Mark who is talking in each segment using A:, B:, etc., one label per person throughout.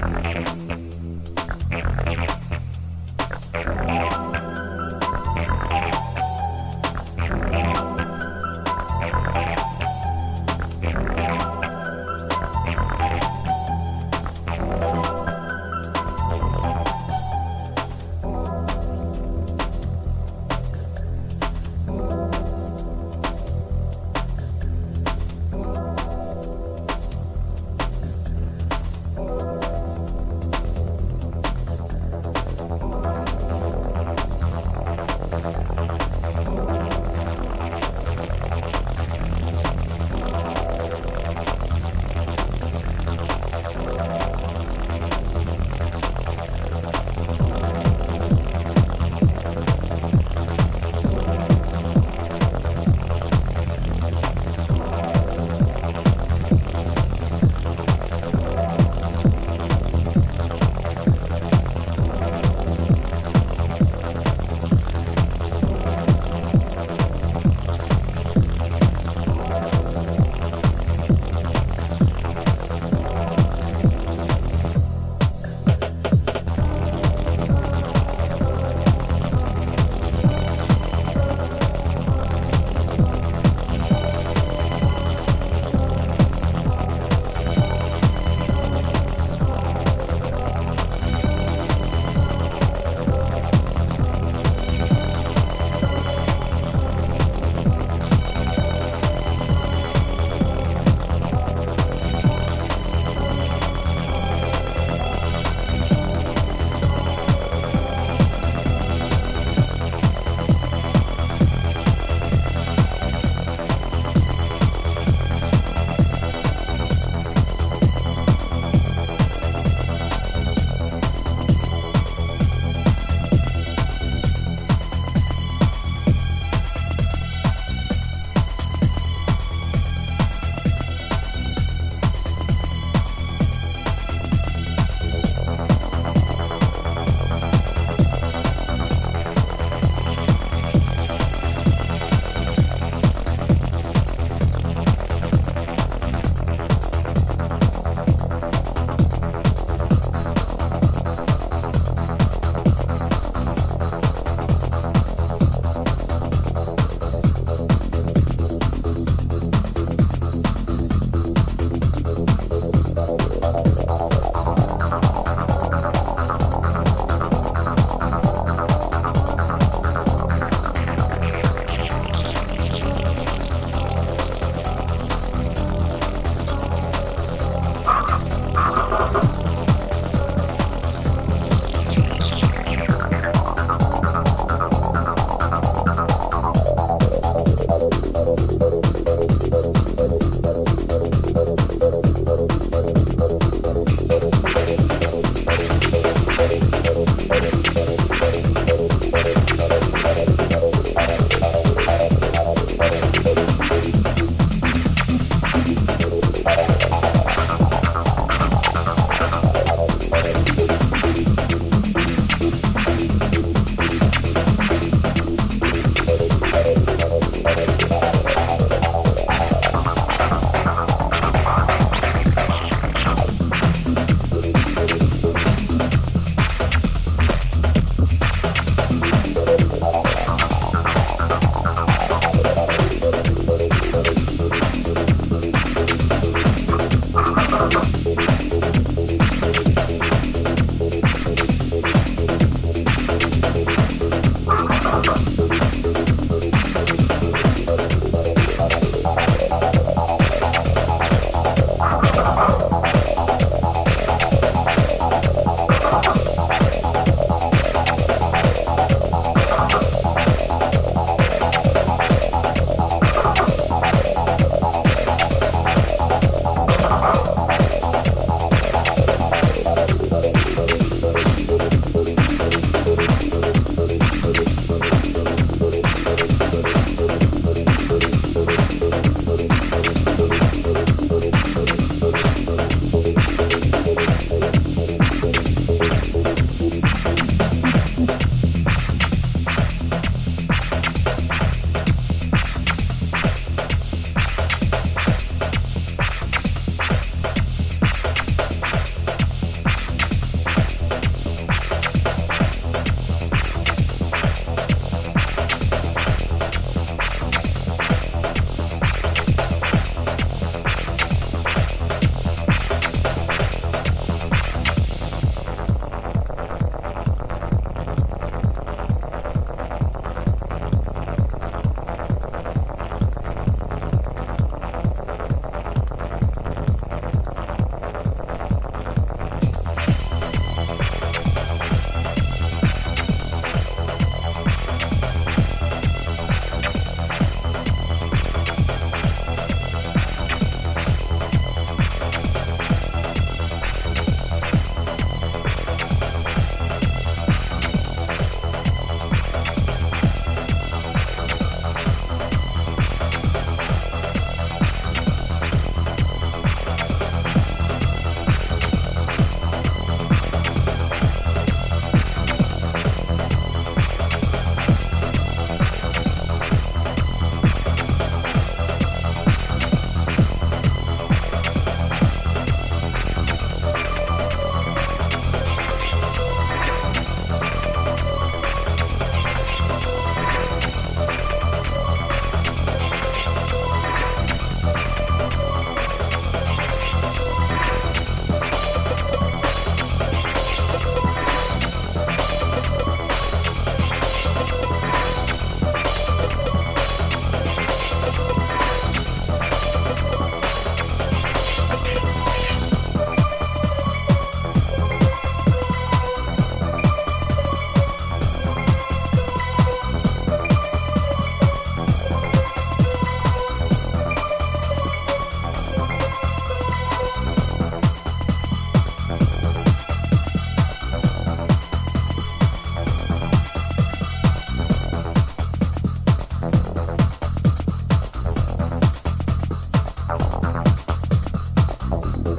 A: Thank you.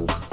A: little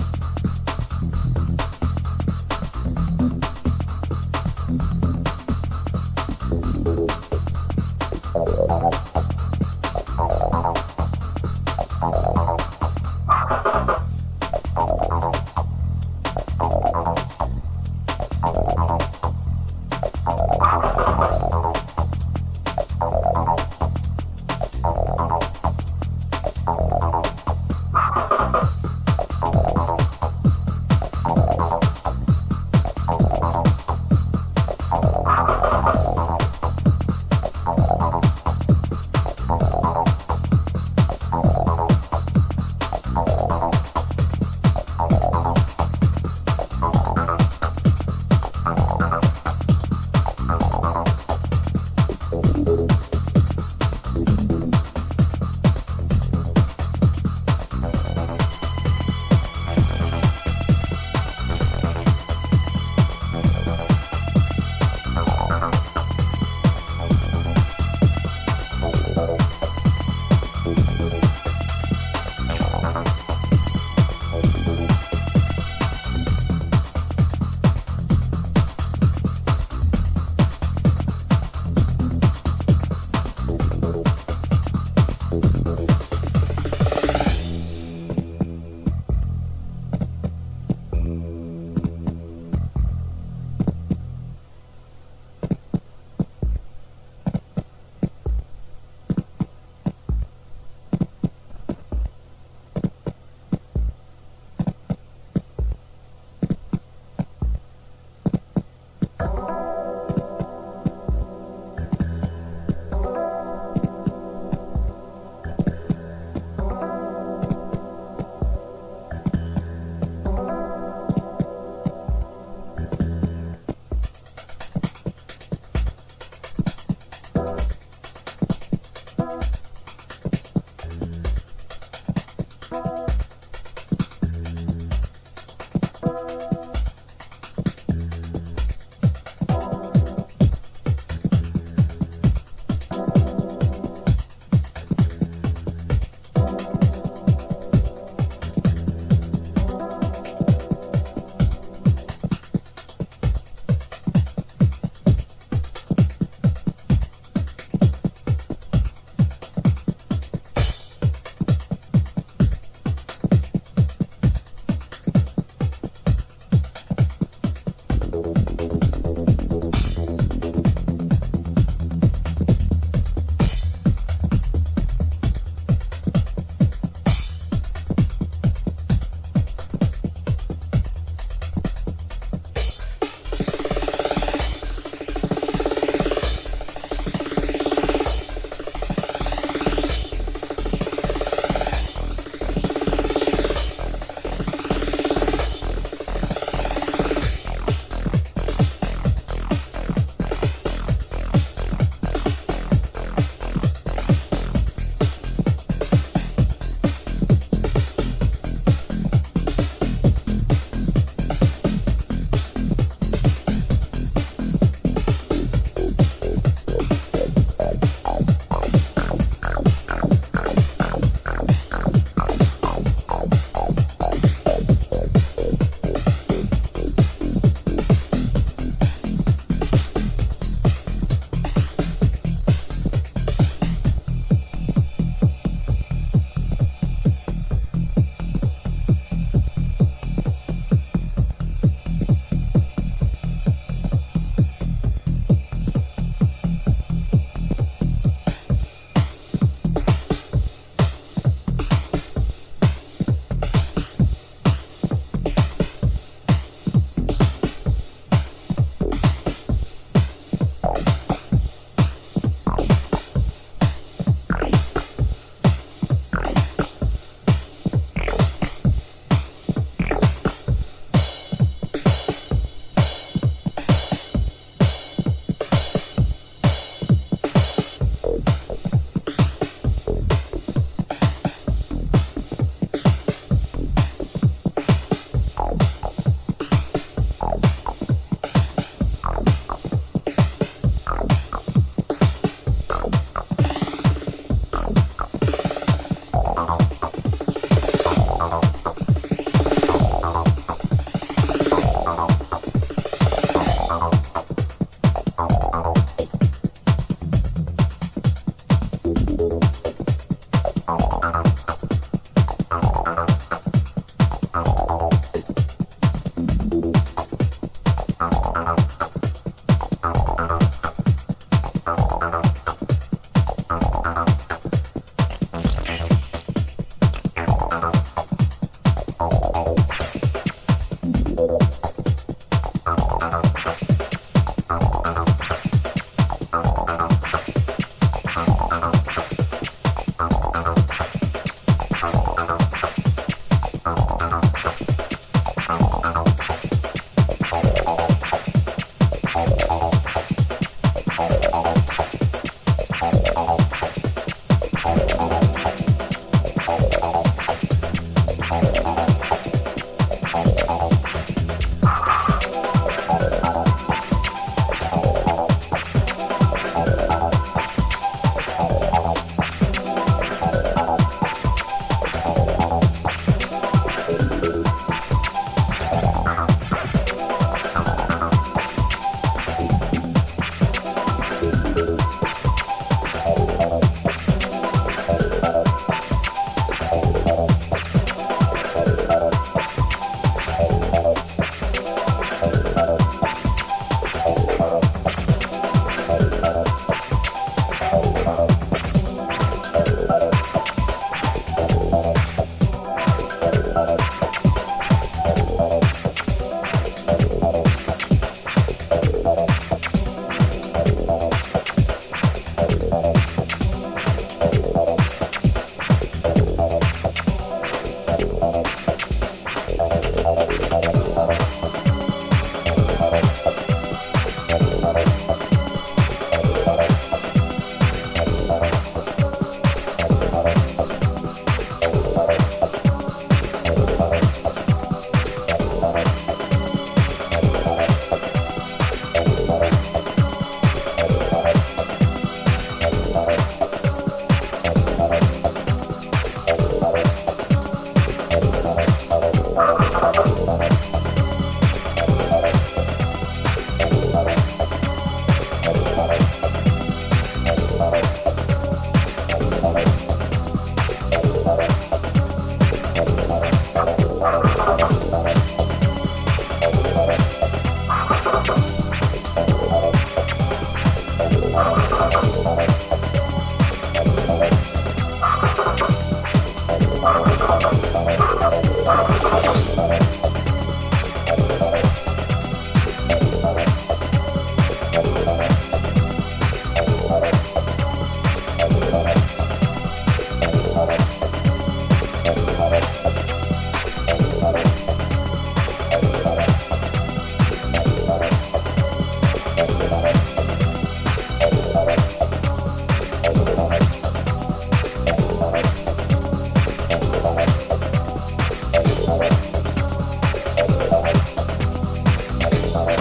A: Bye.